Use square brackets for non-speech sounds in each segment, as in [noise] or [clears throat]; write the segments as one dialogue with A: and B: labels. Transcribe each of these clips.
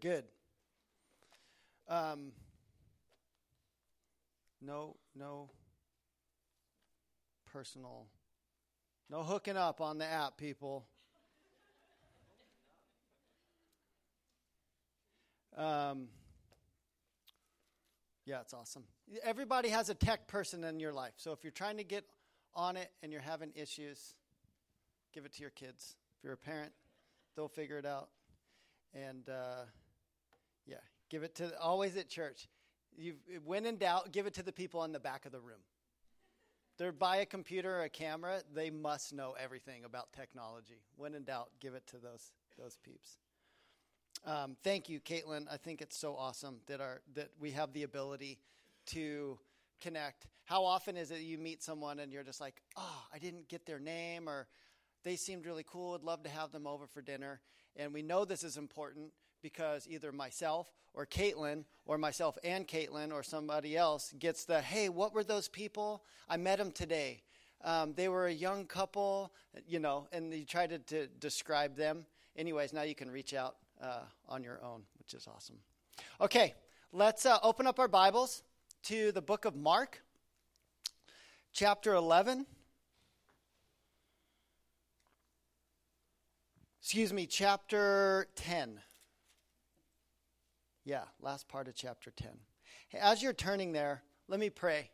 A: Good.
B: Um, no, no personal, no hooking up on the app, people. Um, yeah, it's awesome. Everybody has a tech person in your life. So if you're trying to get on it and you're having issues, give it to your kids. If you're a parent, they'll figure it out. And uh, give it to always at church. You when in doubt, give it to the people in the back of the room. They're by a computer or a camera. They must know everything about technology. When in doubt, give it to those those peeps. Um, thank you, Caitlin. I think it's so awesome that our that we have the ability to connect. How often is it you meet someone and you're just like, oh, I didn't get their name, or they seemed really cool. I'd love to have them over for dinner. And we know this is important because either myself or Caitlin or myself and Caitlin or somebody else gets the, hey, what were those people? I met them today. Um, they were a young couple, you know, and you try to, to describe them. Anyways, now you can reach out uh, on your own, which is awesome. Okay, let's uh, open up our Bibles to the book of Mark, chapter 11. Excuse me, chapter 10. Yeah, last part of chapter 10. Hey, as you're turning there, let me pray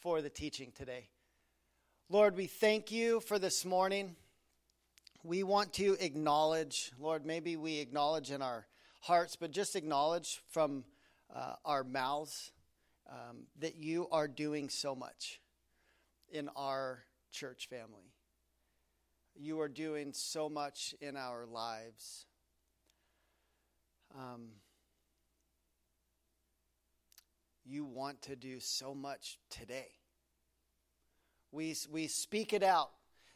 B: for the teaching today. Lord, we thank you for this morning. We want to acknowledge, Lord, maybe we acknowledge in our hearts, but just acknowledge from uh, our mouths um, that you are doing so much in our church family. You are doing so much in our lives. Um, you want to do so much today. We, we speak it out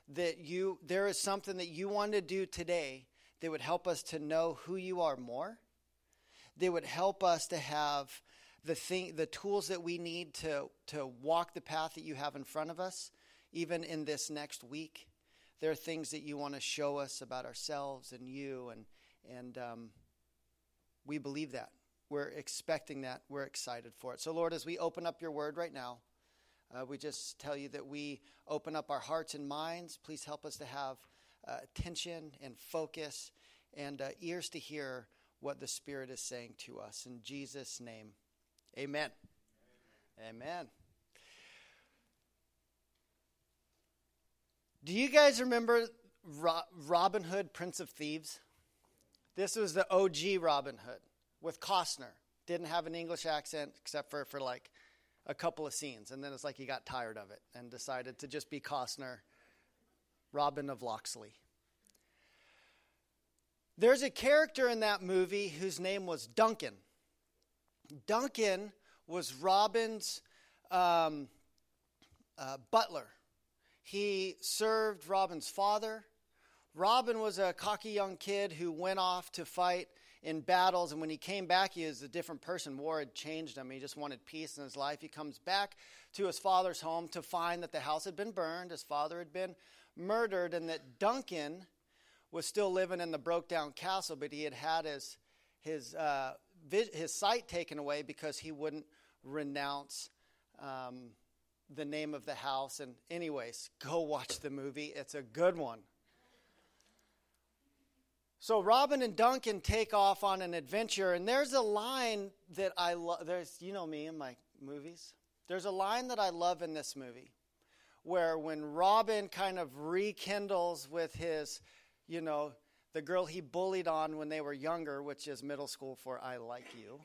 B: that you there is something that you want to do today that would help us to know who you are more. That would help us to have the thing the tools that we need to to walk the path that you have in front of us, even in this next week. There are things that you want to show us about ourselves and you and and um, we believe that. We're expecting that. We're excited for it. So, Lord, as we open up your word right now, uh, we just tell you that we open up our hearts and minds. Please help us to have uh, attention and focus and uh, ears to hear what the Spirit is saying to us. In Jesus' name, amen. Amen. amen. Do you guys remember Ro- Robin Hood, Prince of Thieves? This was the OG Robin Hood with Costner. Didn't have an English accent except for, for like a couple of scenes. And then it's like he got tired of it and decided to just be Costner, Robin of Locksley. There's a character in that movie whose name was Duncan. Duncan was Robin's um, uh, butler. He served Robin's father. Robin was a cocky young kid who went off to fight in battles. And when he came back, he was a different person. War had changed him. He just wanted peace in his life. He comes back to his father's home to find that the house had been burned, his father had been murdered, and that Duncan was still living in the broke down castle, but he had had his, his, uh, his sight taken away because he wouldn't renounce. Um, the name of the house. And, anyways, go watch the movie. It's a good one. So Robin and Duncan take off on an adventure, and there's a line that I love. There's, you know me in my movies. There's a line that I love in this movie, where when Robin kind of rekindles with his, you know, the girl he bullied on when they were younger, which is middle school for "I like you."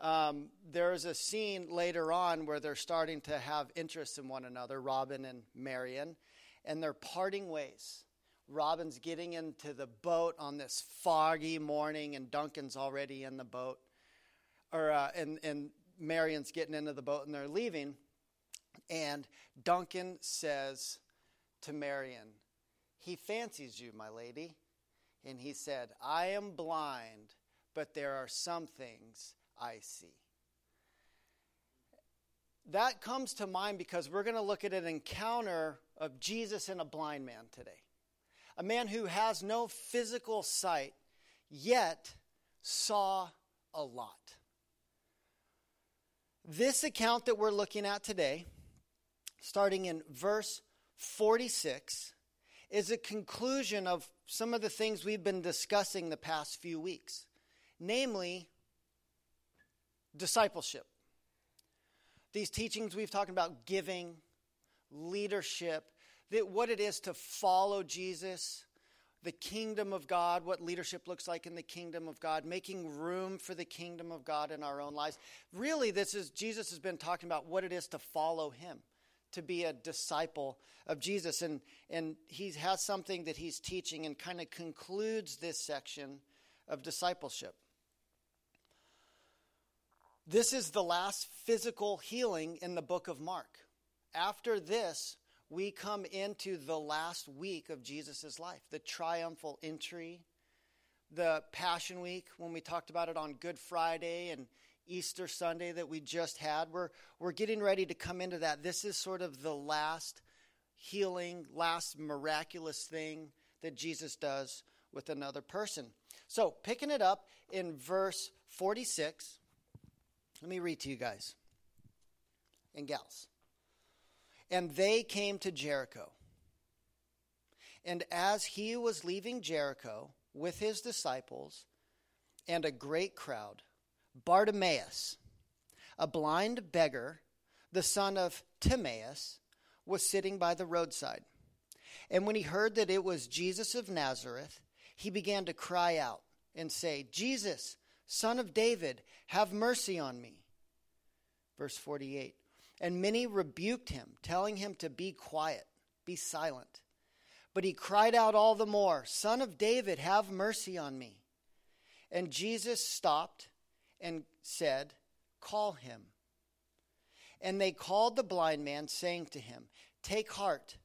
B: Um, there's a scene later on where they're starting to have interest in one another, Robin and Marion, and they're parting ways Robin's getting into the boat on this foggy morning, and Duncan's already in the boat, or uh, and and Marion's getting into the boat, and they're leaving, and Duncan says to Marion, "He fancies you, my lady," and he said, "I am blind, but there are some things I see." That comes to mind because we're going to look at an encounter of Jesus and a blind man today a man who has no physical sight, yet saw a lot. This account that we're looking at today, starting in verse 46, is a conclusion of some of the things we've been discussing the past few weeks, namely discipleship. These teachings we've talked about giving, leadership, that what it is to follow Jesus, the kingdom of God, what leadership looks like in the kingdom of God, making room for the kingdom of God in our own lives. Really, this is Jesus has been talking about what it is to follow him, to be a disciple of Jesus. And, and he has something that he's teaching and kind of concludes this section of discipleship. This is the last physical healing in the book of Mark. After this, we come into the last week of Jesus' life, the triumphal entry, the Passion Week, when we talked about it on Good Friday and Easter Sunday that we just had. We're, we're getting ready to come into that. This is sort of the last healing, last miraculous thing that Jesus does with another person. So, picking it up in verse 46, let me read to you guys and gals. And they came to Jericho. And as he was leaving Jericho with his disciples and a great crowd, Bartimaeus, a blind beggar, the son of Timaeus, was sitting by the roadside. And when he heard that it was Jesus of Nazareth, he began to cry out and say, Jesus, son of David, have mercy on me. Verse 48. And many rebuked him, telling him to be quiet, be silent. But he cried out all the more, Son of David, have mercy on me. And Jesus stopped and said, Call him. And they called the blind man, saying to him, Take heart,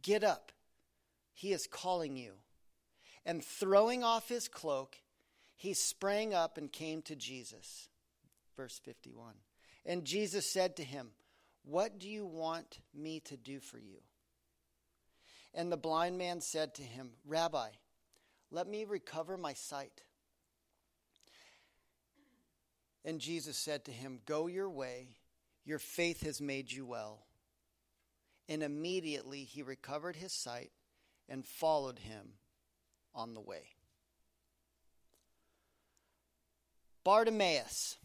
B: get up, he is calling you. And throwing off his cloak, he sprang up and came to Jesus. Verse 51. And Jesus said to him, What do you want me to do for you? And the blind man said to him, Rabbi, let me recover my sight. And Jesus said to him, Go your way, your faith has made you well. And immediately he recovered his sight and followed him on the way. Bartimaeus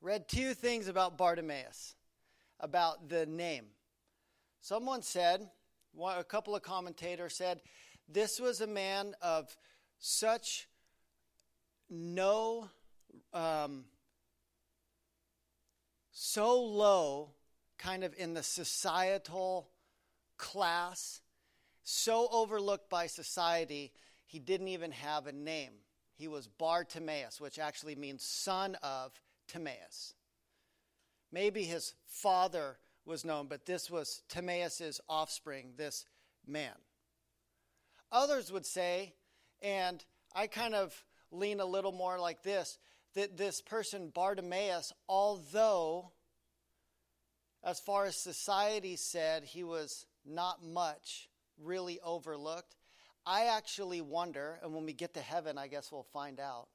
B: read two things about Bartimaeus, about the name. Someone said, a couple of commentators said, this was a man of such no, um, so low kind of in the societal class, so overlooked by society, he didn't even have a name. He was Bartimaeus, which actually means son of Timaeus. Maybe his father was known, but this was Timaeus' offspring, this man. Others would say, and I kind of lean a little more like this, that this person, Bartimaeus, although, as far as society said, he was not much really overlooked, I actually wonder, and when we get to heaven, I guess we'll find out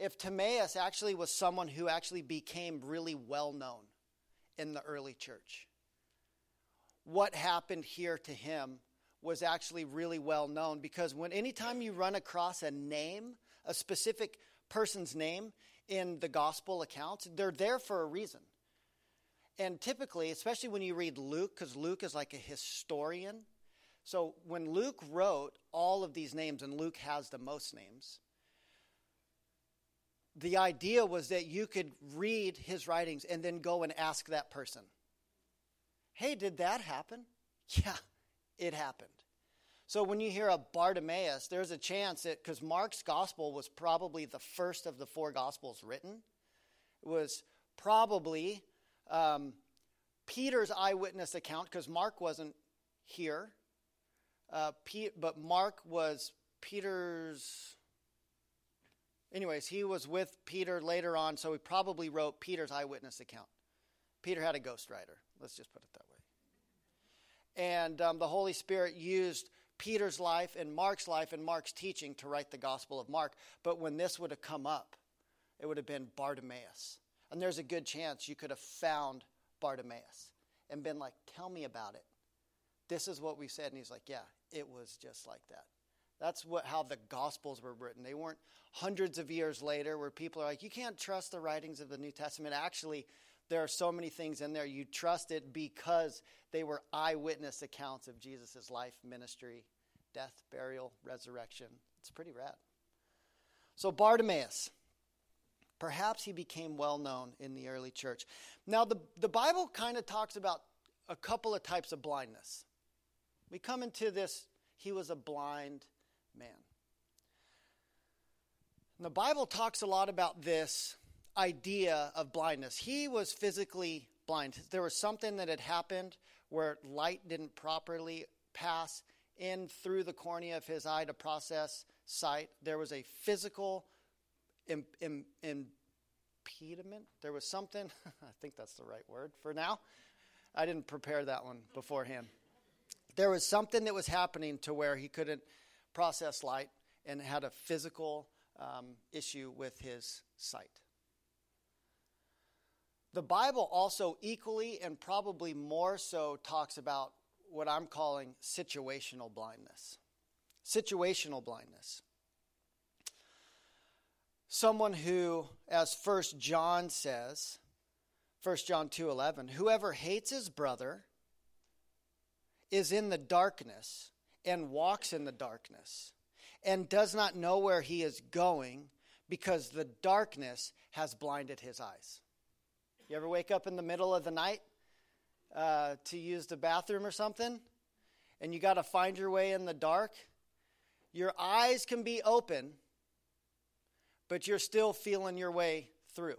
B: if Timaeus actually was someone who actually became really well known in the early church. What happened here to him was actually really well known because when anytime you run across a name, a specific person's name in the gospel accounts, they're there for a reason. And typically, especially when you read Luke, because Luke is like a historian. So when Luke wrote all of these names, and Luke has the most names, the idea was that you could read his writings and then go and ask that person, hey, did that happen? [laughs] Yeah, it happened. So when you hear a Bartimaeus, there's a chance that because Mark's gospel was probably the first of the four gospels written, it was probably um, Peter's eyewitness account because Mark wasn't here, uh, P- but Mark was Peter's. Anyways, he was with Peter later on, so he probably wrote Peter's eyewitness account. Peter had a ghostwriter. Let's just put it that way. And um, the Holy Spirit used Peter's life and Mark's life and Mark's teaching to write the Gospel of Mark. But when this would have come up, it would have been Bartimaeus. And there's a good chance you could have found Bartimaeus and been like, Tell me about it. This is what we said. And he's like, Yeah, it was just like that. That's what, how the Gospels were written. They weren't hundreds of years later where people are like, You can't trust the writings of the New Testament. Actually, there are so many things in there. You trust it because they were eyewitness accounts of Jesus' life, ministry, death, burial, resurrection. It's pretty rad. So, Bartimaeus. Perhaps he became well known in the early church. Now, the, the Bible kind of talks about a couple of types of blindness. We come into this, he was a blind man. And the Bible talks a lot about this idea of blindness. He was physically blind. There was something that had happened where light didn't properly pass in through the cornea of his eye to process sight. There was a physical Im, Im, impediment. There was something, [laughs] I think that's the right word for now. I didn't prepare that one beforehand. There was something that was happening to where he couldn't process light and had a physical um, issue with his sight. The Bible also equally and probably more so talks about what I'm calling situational blindness. Situational blindness someone who as first john says 1 john 2.11 whoever hates his brother is in the darkness and walks in the darkness and does not know where he is going because the darkness has blinded his eyes you ever wake up in the middle of the night uh, to use the bathroom or something and you got to find your way in the dark your eyes can be open but you're still feeling your way through.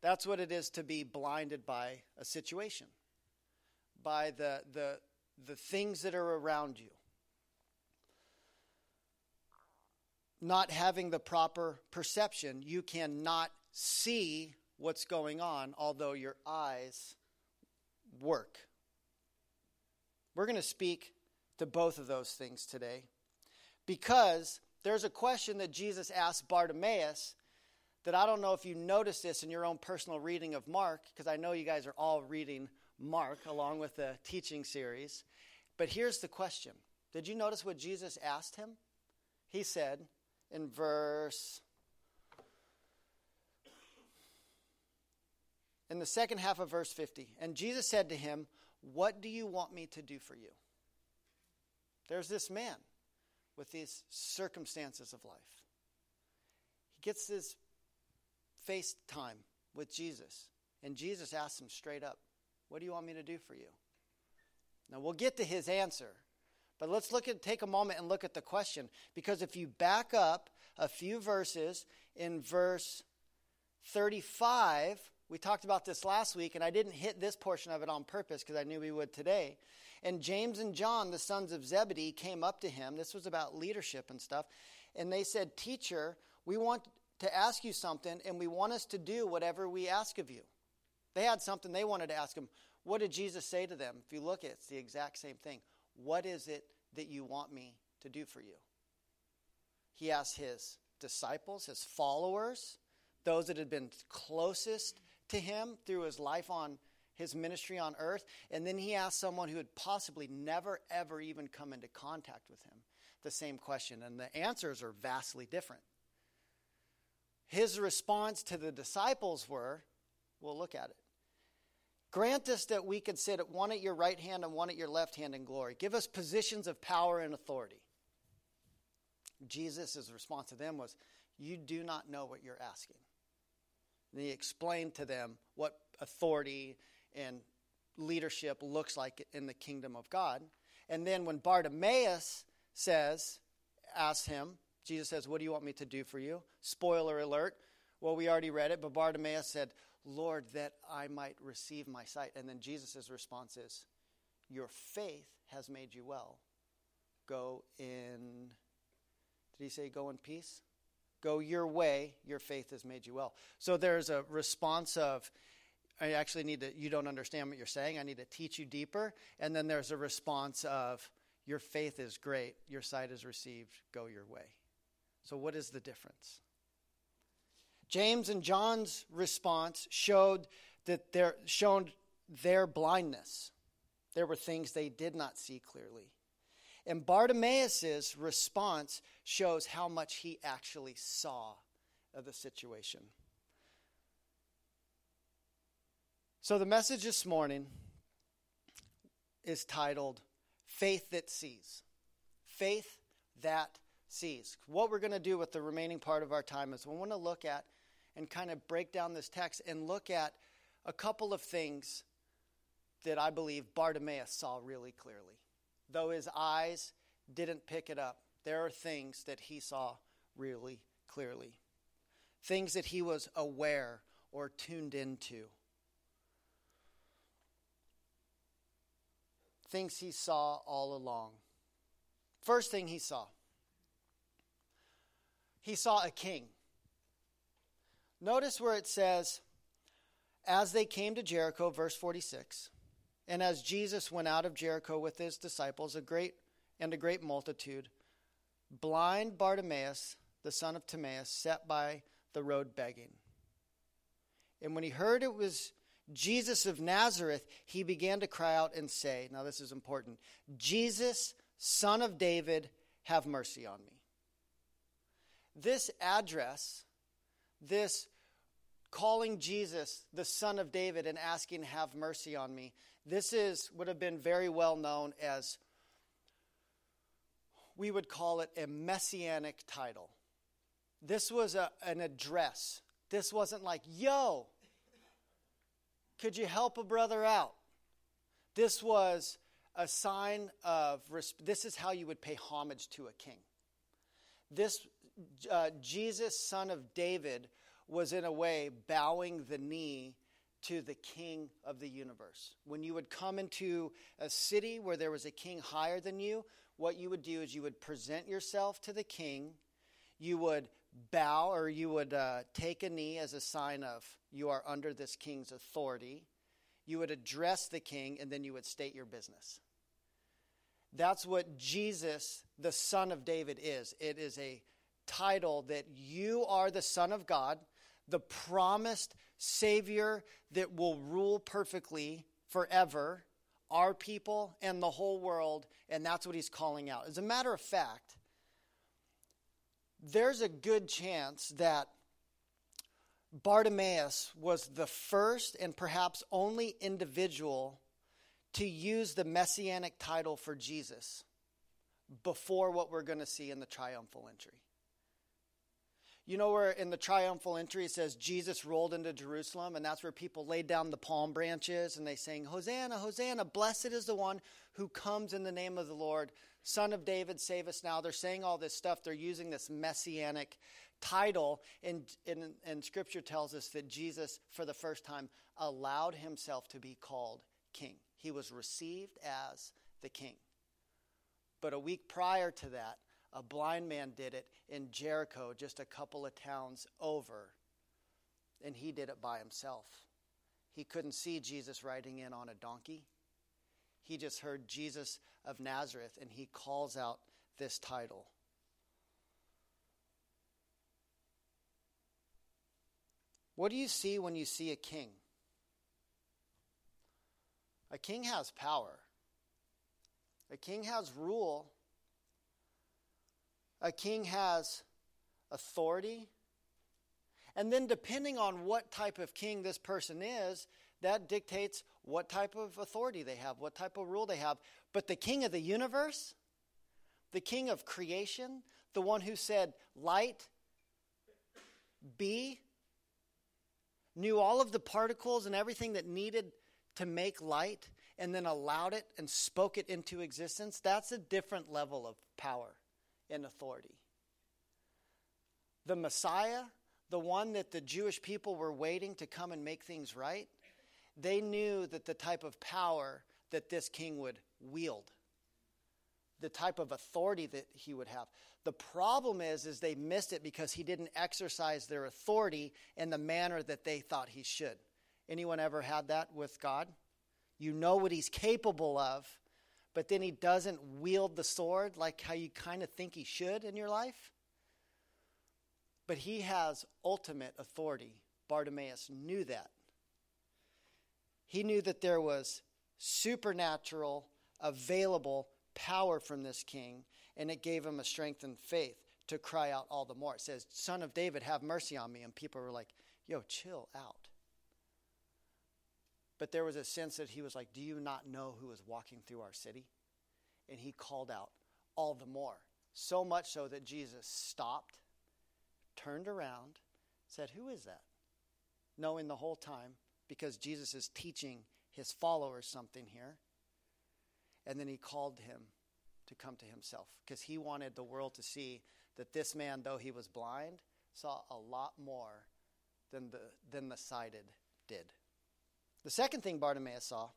B: That's what it is to be blinded by a situation, by the, the, the things that are around you. Not having the proper perception, you cannot see what's going on, although your eyes work. We're going to speak to both of those things today because there's a question that Jesus asked Bartimaeus that I don't know if you noticed this in your own personal reading of Mark, because I know you guys are all reading Mark along with the teaching series. But here's the question Did you notice what Jesus asked him? He said in verse. In the second half of verse 50, and Jesus said to him, What do you want me to do for you? There's this man with these circumstances of life. He gets his face time with Jesus, and Jesus asks him straight up, What do you want me to do for you? Now we'll get to his answer, but let's look at take a moment and look at the question because if you back up a few verses in verse 35, we talked about this last week and I didn't hit this portion of it on purpose because I knew we would today. And James and John, the sons of Zebedee, came up to him. This was about leadership and stuff. And they said, Teacher, we want to ask you something, and we want us to do whatever we ask of you. They had something they wanted to ask him. What did Jesus say to them? If you look at it, it's the exact same thing. What is it that you want me to do for you? He asked his disciples, his followers, those that had been closest to him through his life on his ministry on earth, and then he asked someone who had possibly never, ever even come into contact with him the same question, and the answers are vastly different. His response to the disciples were, we'll look at it. Grant us that we could sit at one at your right hand and one at your left hand in glory. Give us positions of power and authority. Jesus' response to them was, You do not know what you're asking. And he explained to them what authority and leadership looks like in the kingdom of God. And then when Bartimaeus says, asks him, Jesus says, What do you want me to do for you? Spoiler alert. Well, we already read it, but Bartimaeus said, Lord, that I might receive my sight. And then Jesus' response is, Your faith has made you well. Go in, did he say go in peace? Go your way, your faith has made you well. So there's a response of, I actually need to, you don't understand what you're saying. I need to teach you deeper. And then there's a response of, your faith is great, your sight is received, go your way. So, what is the difference? James and John's response showed that they showed their blindness. There were things they did not see clearly. And Bartimaeus' response shows how much he actually saw of the situation. So the message this morning is titled Faith That Sees. Faith That Sees. What we're going to do with the remaining part of our time is we want to look at and kind of break down this text and look at a couple of things that I believe Bartimaeus saw really clearly. Though his eyes didn't pick it up, there are things that he saw really clearly. Things that he was aware or tuned into. Things he saw all along. First thing he saw he saw a king. Notice where it says, as they came to Jericho, verse 46, and as Jesus went out of Jericho with his disciples, a great and a great multitude, blind Bartimaeus, the son of Timaeus, sat by the road begging. And when he heard it was Jesus of Nazareth, he began to cry out and say, Now this is important Jesus, son of David, have mercy on me. This address, this calling Jesus the son of David and asking, Have mercy on me, this is would have been very well known as we would call it a messianic title. This was a, an address. This wasn't like, yo, could you help a brother out? This was a sign of, this is how you would pay homage to a king. This uh, Jesus, son of David, was in a way bowing the knee to the king of the universe. When you would come into a city where there was a king higher than you, what you would do is you would present yourself to the king, you would bow or you would uh, take a knee as a sign of you are under this king's authority. You would address the king, and then you would state your business. That's what Jesus, the Son of David, is. It is a title that you are the Son of God, the promised Savior that will rule perfectly forever, our people and the whole world, and that's what he's calling out. As a matter of fact, there's a good chance that Bartimaeus was the first and perhaps only individual to use the messianic title for Jesus before what we're going to see in the triumphal entry. You know where in the triumphal entry it says Jesus rolled into Jerusalem, and that's where people laid down the palm branches and they sang, Hosanna, Hosanna, blessed is the one who comes in the name of the Lord, Son of David, save us now. They're saying all this stuff. They're using this messianic title, and, and, and Scripture tells us that Jesus, for the first time, allowed himself to be called king. He was received as the king. But a week prior to that, a blind man did it in Jericho, just a couple of towns over, and he did it by himself. He couldn't see Jesus riding in on a donkey. He just heard Jesus of Nazareth, and he calls out this title. What do you see when you see a king? A king has power. A king has rule a king has authority. And then, depending on what type of king this person is, that dictates what type of authority they have, what type of rule they have. But the king of the universe, the king of creation, the one who said, Light, be, knew all of the particles and everything that needed to make light and then allowed it and spoke it into existence, that's a different level of power and authority. The Messiah, the one that the Jewish people were waiting to come and make things right, they knew that the type of power that this king would wield, the type of authority that he would have. The problem is is they missed it because he didn't exercise their authority in the manner that they thought he should. Anyone ever had that with God? You know what he's capable of, but then he doesn't wield the sword like how you kind of think he should in your life? But he has ultimate authority. Bartimaeus knew that. He knew that there was supernatural, available power from this king, and it gave him a strength and faith to cry out all the more. It says, Son of David, have mercy on me. And people were like, Yo, chill out. But there was a sense that he was like, Do you not know who is walking through our city? And he called out all the more. So much so that Jesus stopped, turned around, said, Who is that? Knowing the whole time, because Jesus is teaching his followers something here. And then he called him to come to himself because he wanted the world to see that this man, though he was blind, saw a lot more than the, than the sighted did. The second thing Bartimaeus saw,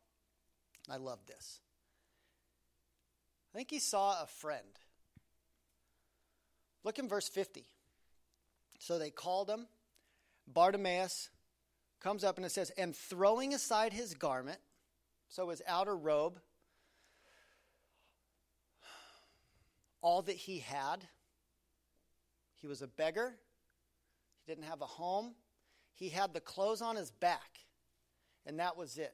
B: I love this. I think he saw a friend. Look in verse 50. So they called him. Bartimaeus comes up and it says, and throwing aside his garment, so his outer robe, all that he had, he was a beggar, he didn't have a home, he had the clothes on his back, and that was it.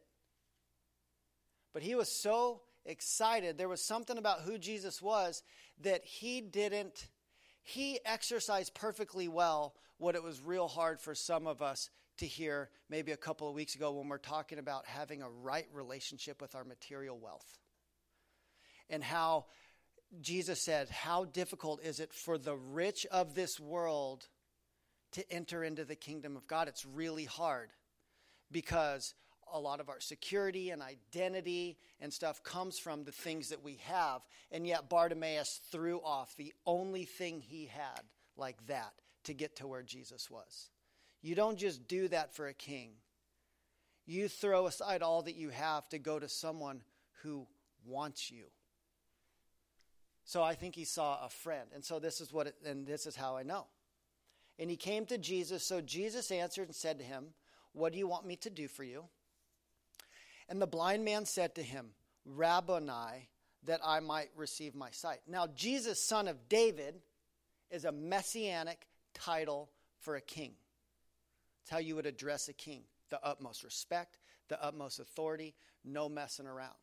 B: But he was so excited. There was something about who Jesus was that he didn't, he exercised perfectly well what it was real hard for some of us to hear maybe a couple of weeks ago when we're talking about having a right relationship with our material wealth. And how Jesus said, How difficult is it for the rich of this world to enter into the kingdom of God? It's really hard because a lot of our security and identity and stuff comes from the things that we have. And yet, Bartimaeus threw off the only thing he had like that to get to where Jesus was. You don't just do that for a king. You throw aside all that you have to go to someone who wants you. So I think he saw a friend. And so this is what it, and this is how I know. And he came to Jesus, so Jesus answered and said to him, "What do you want me to do for you?" And the blind man said to him, "Rabboni, that I might receive my sight." Now Jesus, son of David, is a messianic title for a king. It's how you would address a king the utmost respect, the utmost authority, no messing around.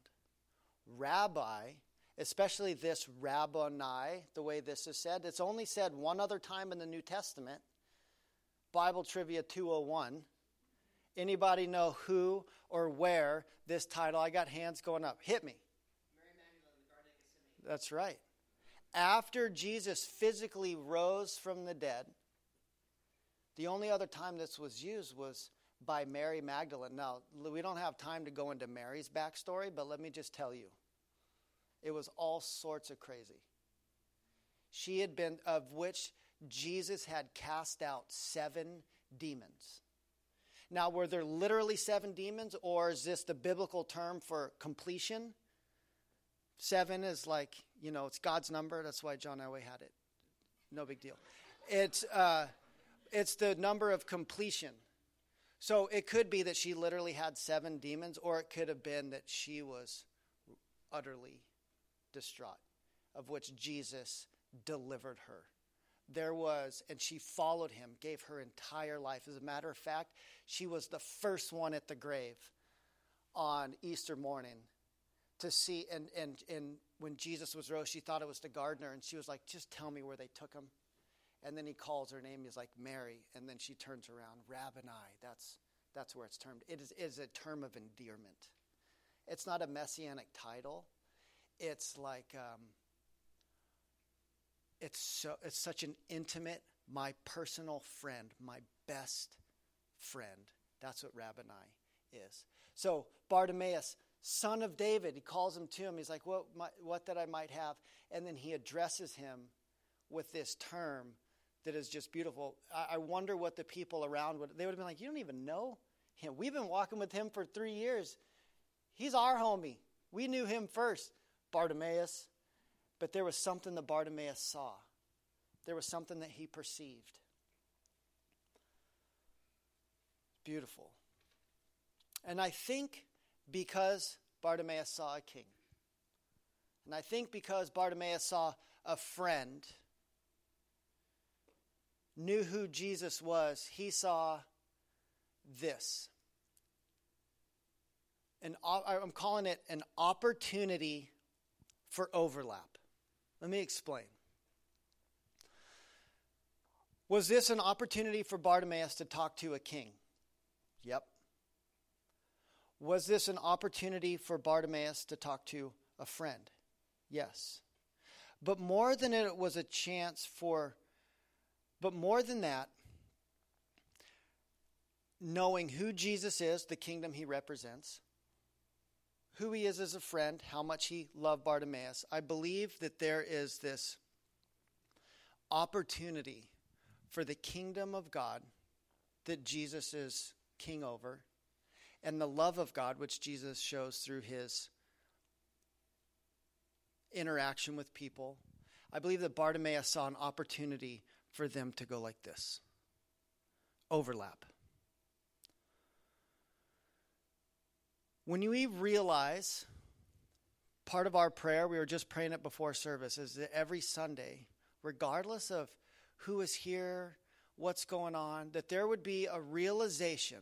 B: Rabbi, especially this rabboni, the way this is said, it's only said one other time in the New Testament. Bible Trivia 201. Anybody know who or where this title? I got hands going up. Hit me. That's right. After Jesus physically rose from the dead, the only other time this was used was by Mary Magdalene. Now, we don't have time to go into Mary's backstory, but let me just tell you it was all sorts of crazy. She had been, of which Jesus had cast out seven demons. Now, were there literally seven demons, or is this the biblical term for completion? Seven is like, you know, it's God's number. That's why John Elway had it. No big deal. It's, uh, it's the number of completion. So it could be that she literally had seven demons, or it could have been that she was utterly distraught, of which Jesus delivered her. There was, and she followed him, gave her entire life. As a matter of fact, she was the first one at the grave on Easter morning to see. And, and, and when Jesus was rose, she thought it was the gardener, and she was like, Just tell me where they took him. And then he calls her name. He's like Mary, and then she turns around, Rabboni. That's that's where it's termed. It is, it is a term of endearment. It's not a messianic title. It's like um, it's so it's such an intimate, my personal friend, my best friend. That's what Rabboni is. So, Bartimaeus, son of David, he calls him to him. He's like, What, my, what that I might have? And then he addresses him with this term that is just beautiful. I, I wonder what the people around would, they would have been like, You don't even know him. We've been walking with him for three years. He's our homie. We knew him first, Bartimaeus. But there was something that Bartimaeus saw, there was something that he perceived. Beautiful. And I think because Bartimaeus saw a king, and I think because Bartimaeus saw a friend, knew who Jesus was, he saw this. An, I'm calling it an opportunity for overlap. Let me explain. Was this an opportunity for Bartimaeus to talk to a king? Yep. Was this an opportunity for Bartimaeus to talk to a friend? Yes. But more than it was a chance for, but more than that, knowing who Jesus is, the kingdom he represents, who he is as a friend, how much he loved Bartimaeus, I believe that there is this opportunity for the kingdom of God that Jesus is king over, and the love of God, which Jesus shows through his interaction with people. I believe that Bartimaeus saw an opportunity for them to go like this overlap. When we realize part of our prayer, we were just praying it before service, is that every Sunday, regardless of who is here, what's going on, that there would be a realization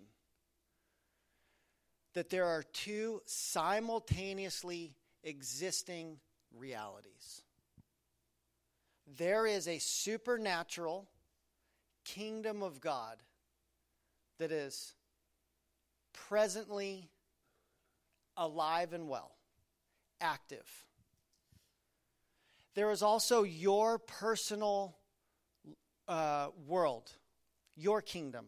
B: that there are two simultaneously existing realities. There is a supernatural kingdom of God that is presently alive and well, active. There is also your personal uh, world, your kingdom,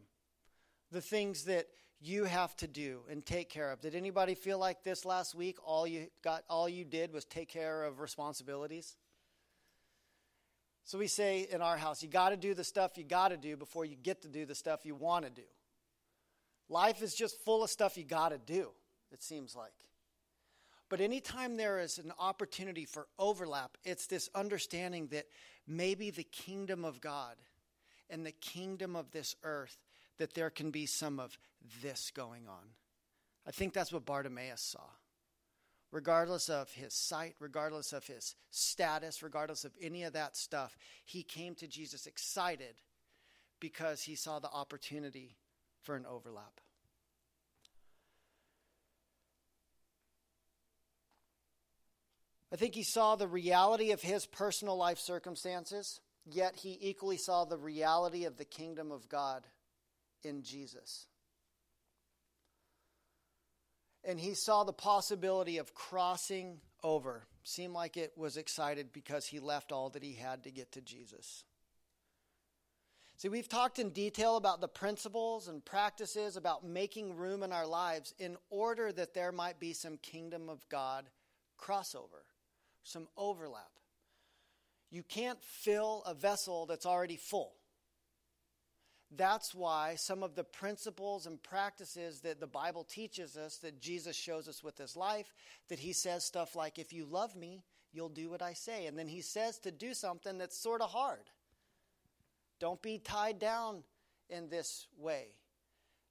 B: the things that you have to do and take care of. Did anybody feel like this last week? All you got, all you did was take care of responsibilities. So we say in our house, you got to do the stuff you got to do before you get to do the stuff you want to do. Life is just full of stuff you got to do, it seems like. But anytime there is an opportunity for overlap, it's this understanding that maybe the kingdom of God and the kingdom of this earth, that there can be some of this going on. I think that's what Bartimaeus saw. Regardless of his sight, regardless of his status, regardless of any of that stuff, he came to Jesus excited because he saw the opportunity for an overlap. I think he saw the reality of his personal life circumstances, yet he equally saw the reality of the kingdom of God in Jesus. And he saw the possibility of crossing over. Seemed like it was excited because he left all that he had to get to Jesus. See, we've talked in detail about the principles and practices about making room in our lives in order that there might be some kingdom of God crossover some overlap. You can't fill a vessel that's already full. That's why some of the principles and practices that the Bible teaches us, that Jesus shows us with his life, that he says stuff like, If you love me, you'll do what I say. And then he says to do something that's sort of hard. Don't be tied down in this way.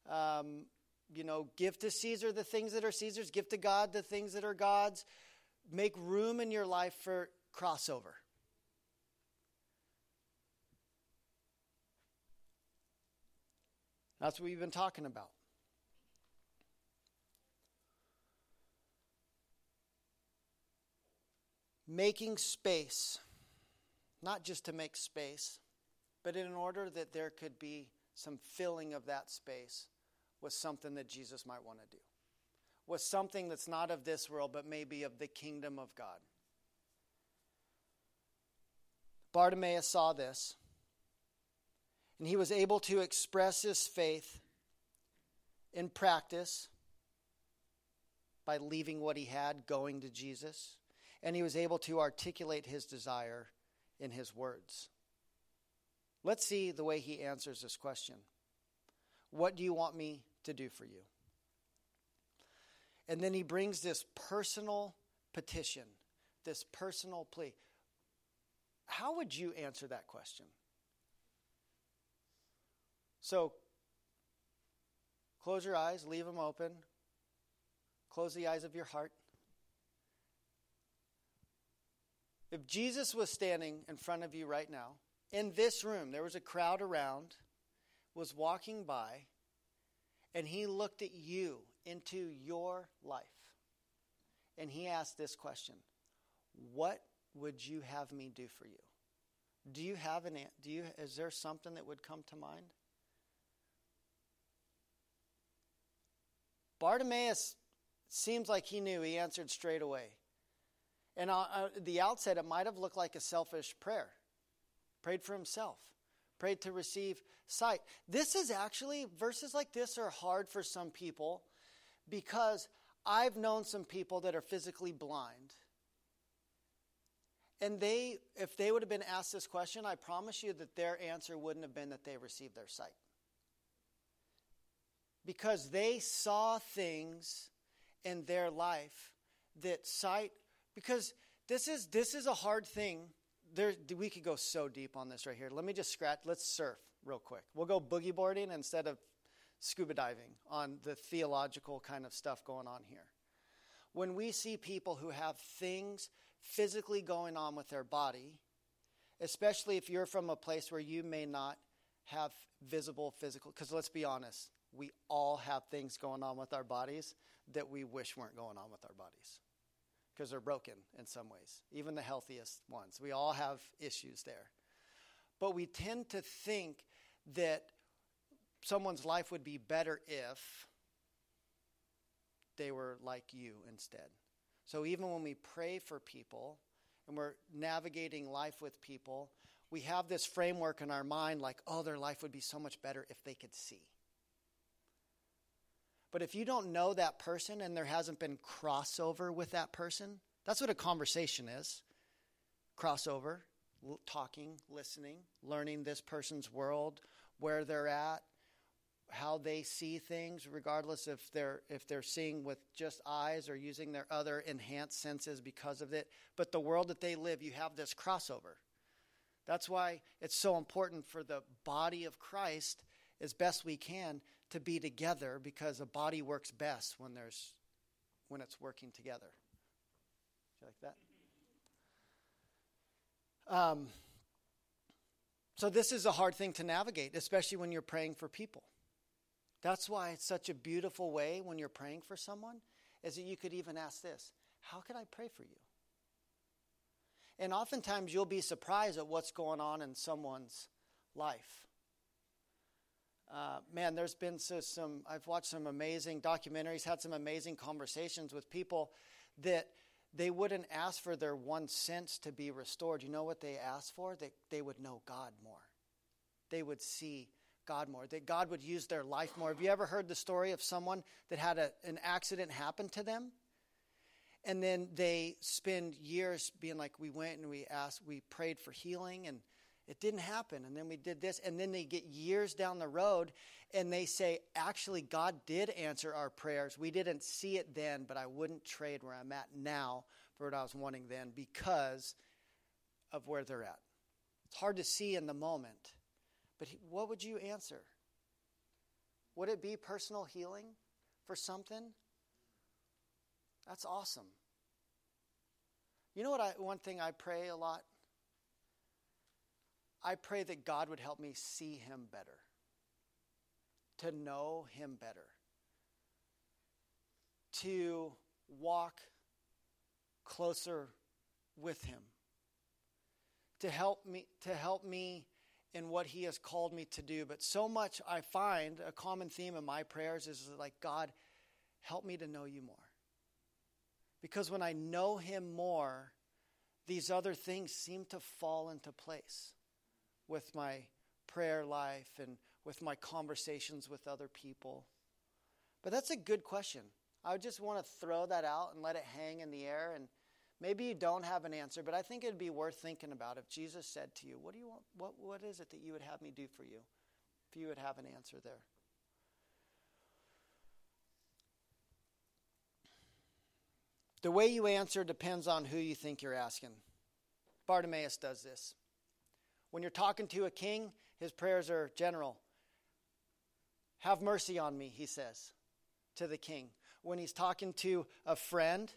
B: Um, you know, give to Caesar the things that are Caesar's, give to God the things that are God's make room in your life for crossover. That's what we've been talking about. Making space, not just to make space, but in order that there could be some filling of that space with something that Jesus might want to do was something that's not of this world, but maybe of the kingdom of God. Bartimaeus saw this, and he was able to express his faith in practice by leaving what he had, going to Jesus, and he was able to articulate his desire in his words. Let's see the way he answers this question What do you want me to do for you? And then he brings this personal petition, this personal plea. How would you answer that question? So, close your eyes, leave them open, close the eyes of your heart. If Jesus was standing in front of you right now, in this room, there was a crowd around, was walking by, and he looked at you into your life. And he asked this question What would you have me do for you? Do you have an do you is there something that would come to mind? Bartimaeus seems like he knew. He answered straight away. And uh, at the outset, it might have looked like a selfish prayer. Prayed for himself, prayed to receive sight. This is actually, verses like this are hard for some people because I've known some people that are physically blind. And they, if they would have been asked this question, I promise you that their answer wouldn't have been that they received their sight. Because they saw things in their life that sight, because this is this is a hard thing. There, we could go so deep on this right here. Let me just scratch. Let's surf real quick. We'll go boogie boarding instead of scuba diving on the theological kind of stuff going on here. When we see people who have things physically going on with their body, especially if you're from a place where you may not have visible physical, because let's be honest, we all have things going on with our bodies that we wish weren't going on with our bodies because they're broken in some ways, even the healthiest ones. We all have issues there. But we tend to think that someone's life would be better if they were like you instead. So even when we pray for people and we're navigating life with people, we have this framework in our mind like, oh, their life would be so much better if they could see. But if you don't know that person and there hasn't been crossover with that person, that's what a conversation is crossover, talking, listening, learning this person's world, where they're at, how they see things regardless if they're if they're seeing with just eyes or using their other enhanced senses because of it. But the world that they live you have this crossover. That's why it's so important for the body of Christ as best we can to be together because a body works best when there's when it's working together. Do you like that? Um, so this is a hard thing to navigate especially when you're praying for people that's why it's such a beautiful way when you're praying for someone is that you could even ask this How can I pray for you? And oftentimes you'll be surprised at what's going on in someone's life. Uh, man, there's been so, some, I've watched some amazing documentaries, had some amazing conversations with people that they wouldn't ask for their one sense to be restored. You know what they asked for? That they would know God more. They would see God more, that God would use their life more. Have you ever heard the story of someone that had a, an accident happen to them? And then they spend years being like, we went and we asked, we prayed for healing, and it didn't happen. And then we did this. And then they get years down the road and they say, actually, God did answer our prayers. We didn't see it then, but I wouldn't trade where I'm at now for what I was wanting then because of where they're at. It's hard to see in the moment. But what would you answer? Would it be personal healing for something? That's awesome. You know what I one thing I pray a lot? I pray that God would help me see him better. To know him better. To walk closer with him. To help me to help me in what He has called me to do. But so much I find a common theme in my prayers is like, God, help me to know you more. Because when I know Him more, these other things seem to fall into place with my prayer life and with my conversations with other people. But that's a good question. I just want to throw that out and let it hang in the air. And maybe you don't have an answer, but I think it'd be worth thinking about if Jesus said to you, What do you want? What, what is it that you would have me do for you? If you would have an answer there. The way you answer depends on who you think you're asking. Bartimaeus does this. When you're talking to a king, his prayers are general. Have mercy on me, he says to the king. When he's talking to a friend,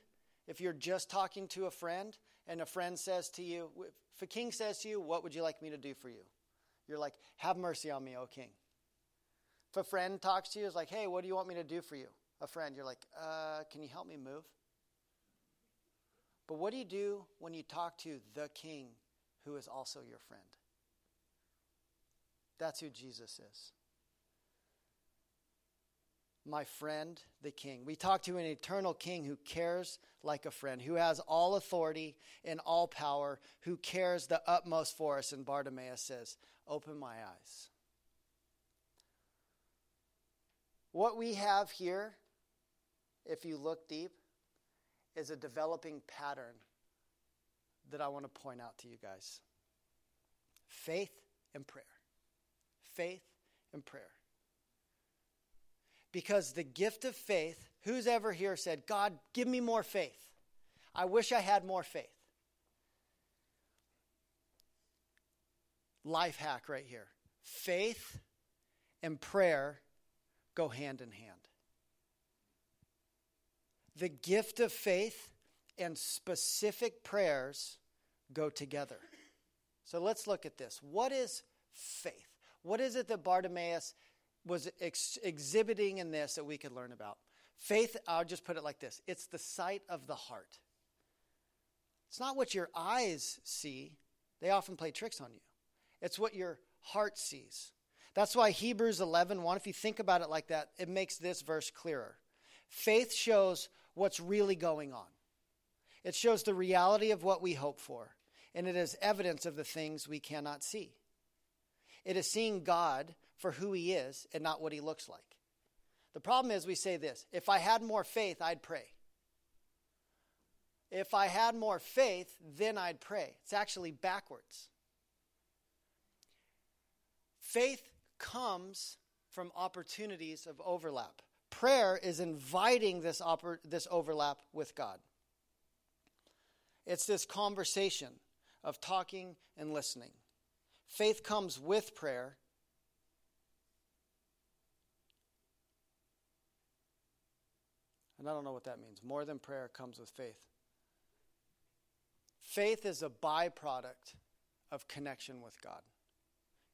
B: if you're just talking to a friend and a friend says to you, if a king says to you, What would you like me to do for you? You're like, Have mercy on me, O king. If a friend talks to you, is like, Hey, what do you want me to do for you? A friend, you're like, uh, Can you help me move? But what do you do when you talk to the king who is also your friend? That's who Jesus is. My friend, the king. We talk to an eternal king who cares like a friend, who has all authority and all power, who cares the utmost for us. And Bartimaeus says, Open my eyes. What we have here, if you look deep, is a developing pattern that I want to point out to you guys faith and prayer. Faith and prayer. Because the gift of faith, who's ever here said, God, give me more faith? I wish I had more faith. Life hack right here. Faith and prayer go hand in hand the gift of faith and specific prayers go together. So let's look at this. What is faith? What is it that Bartimaeus was ex- exhibiting in this that we could learn about? Faith, I'll just put it like this it's the sight of the heart. It's not what your eyes see, they often play tricks on you. It's what your heart sees. That's why Hebrews 11 1, if you think about it like that, it makes this verse clearer. Faith shows what's really going on. It shows the reality of what we hope for, and it is evidence of the things we cannot see. It is seeing God for who He is and not what He looks like. The problem is, we say this if I had more faith, I'd pray. If I had more faith, then I'd pray. It's actually backwards. Faith comes from opportunities of overlap prayer is inviting this, oper- this overlap with God. It's this conversation of talking and listening. Faith comes with prayer. And I don't know what that means. More than prayer comes with faith. Faith is a byproduct of connection with God.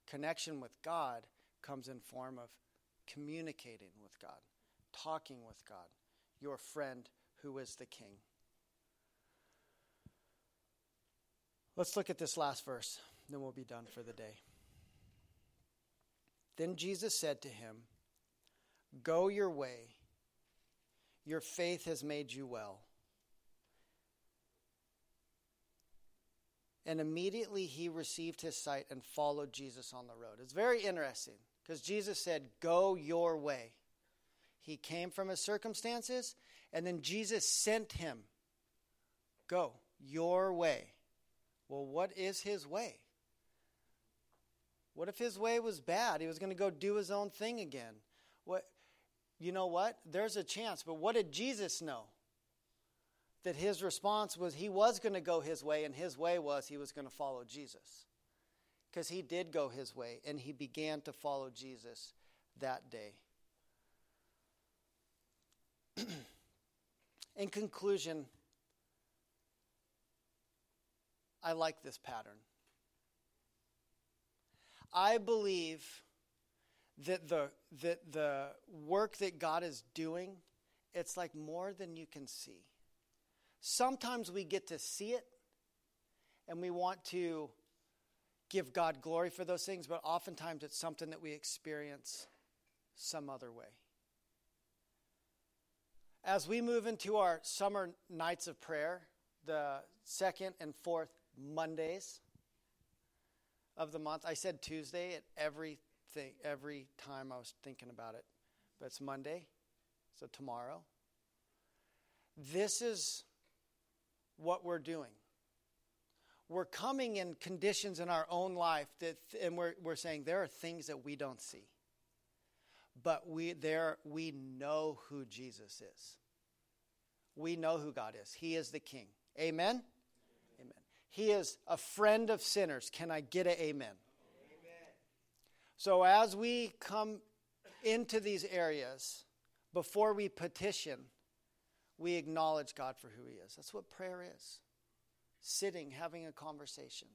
B: Connection with God comes in form of communicating with God talking with God, your friend who is the King. Let's look at this last verse, then we'll be done for the day. Then Jesus said to him, Go your way. Your faith has made you well. And immediately he received his sight and followed Jesus on the road. It's very interesting because Jesus said, Go your way. He came from his circumstances, and then Jesus sent him. Go your way. Well, what is his way? What if his way was bad? He was going to go do his own thing again. What you know what? There's a chance, but what did Jesus know? That his response was he was going to go his way and his way was he was going to follow Jesus. Cuz he did go his way and he began to follow Jesus that day. [clears throat] In conclusion, I like this pattern. I believe that the, that the work that God is doing, it's like more than you can see. Sometimes we get to see it and we want to give God glory for those things, but oftentimes it's something that we experience some other way. As we move into our summer nights of prayer, the second and fourth Mondays of the month, I said Tuesday at every every time I was thinking about it, but it's Monday, so tomorrow. this is what we're doing. We're coming in conditions in our own life that, and we're, we're saying there are things that we don't see. But we, there, we know who Jesus is. We know who God is. He is the King. Amen? Amen. He is a friend of sinners. Can I get an amen? So as we come into these areas, before we petition, we acknowledge God for who He is. That's what prayer is sitting, having a conversation.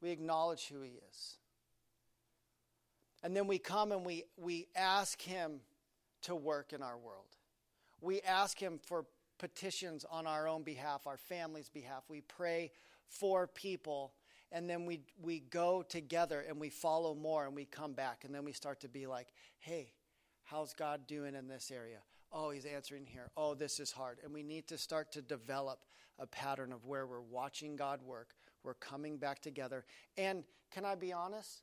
B: We acknowledge who He is. And then we come and we, we ask Him to work in our world. We ask Him for petitions on our own behalf, our family's behalf. We pray for people, and then we, we go together and we follow more and we come back. And then we start to be like, hey, how's God doing in this area? Oh, he's answering here. Oh, this is hard. And we need to start to develop a pattern of where we're watching God work, we're coming back together. And can I be honest?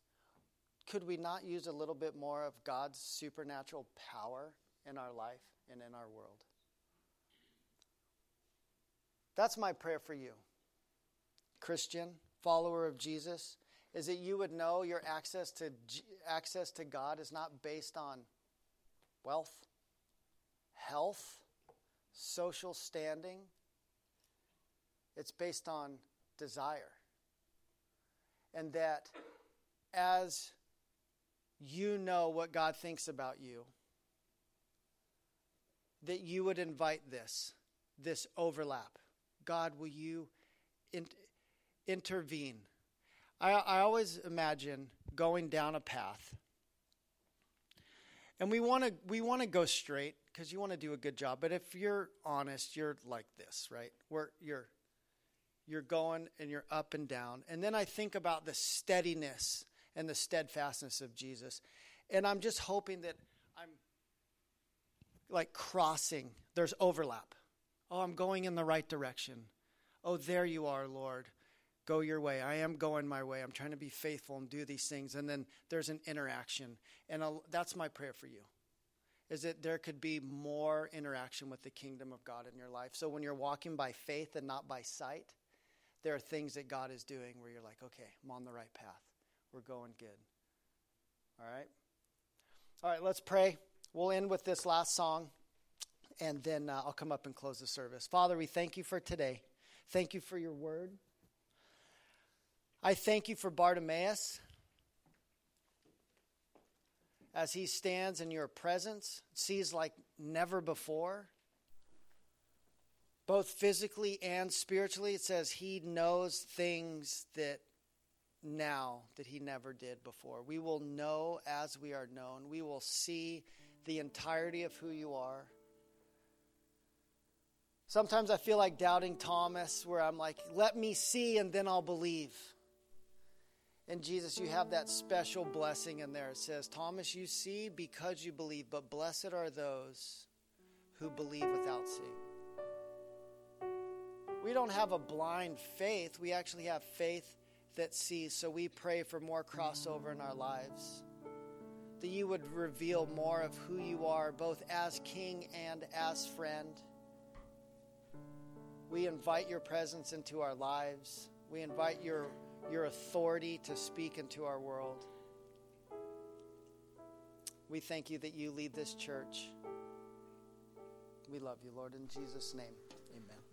B: Could we not use a little bit more of God's supernatural power in our life and in our world? That's my prayer for you, Christian, follower of Jesus, is that you would know your access to access to God is not based on wealth, health, social standing. It's based on desire. And that as you know what God thinks about you, that you would invite this, this overlap. God, will you intervene? I, I always imagine going down a path and we want to we want to go straight because you want to do a good job. But if you're honest, you're like this, right? Where you're you're going and you're up and down. And then I think about the steadiness and the steadfastness of Jesus. And I'm just hoping that I'm like crossing. There's overlap. Oh, I'm going in the right direction. Oh, there you are, Lord go your way. I am going my way. I'm trying to be faithful and do these things. And then there's an interaction. And I'll, that's my prayer for you is that there could be more interaction with the kingdom of God in your life. So when you're walking by faith and not by sight, there are things that God is doing where you're like, okay, I'm on the right path. We're going good. All right? All right, let's pray. We'll end with this last song, and then uh, I'll come up and close the service. Father, we thank you for today. Thank you for your word. I thank you for Bartimaeus as he stands in your presence, sees like never before, both physically and spiritually. It says he knows things that now that he never did before. We will know as we are known, we will see the entirety of who you are. Sometimes I feel like doubting Thomas, where I'm like, let me see and then I'll believe. And Jesus, you have that special blessing in there. It says, Thomas, you see because you believe, but blessed are those who believe without seeing. We don't have a blind faith, we actually have faith that sees. So we pray for more crossover in our lives. That you would reveal more of who you are, both as king and as friend. We invite your presence into our lives. We invite your your authority to speak into our world. We thank you that you lead this church. We love you, Lord, in Jesus' name. Amen.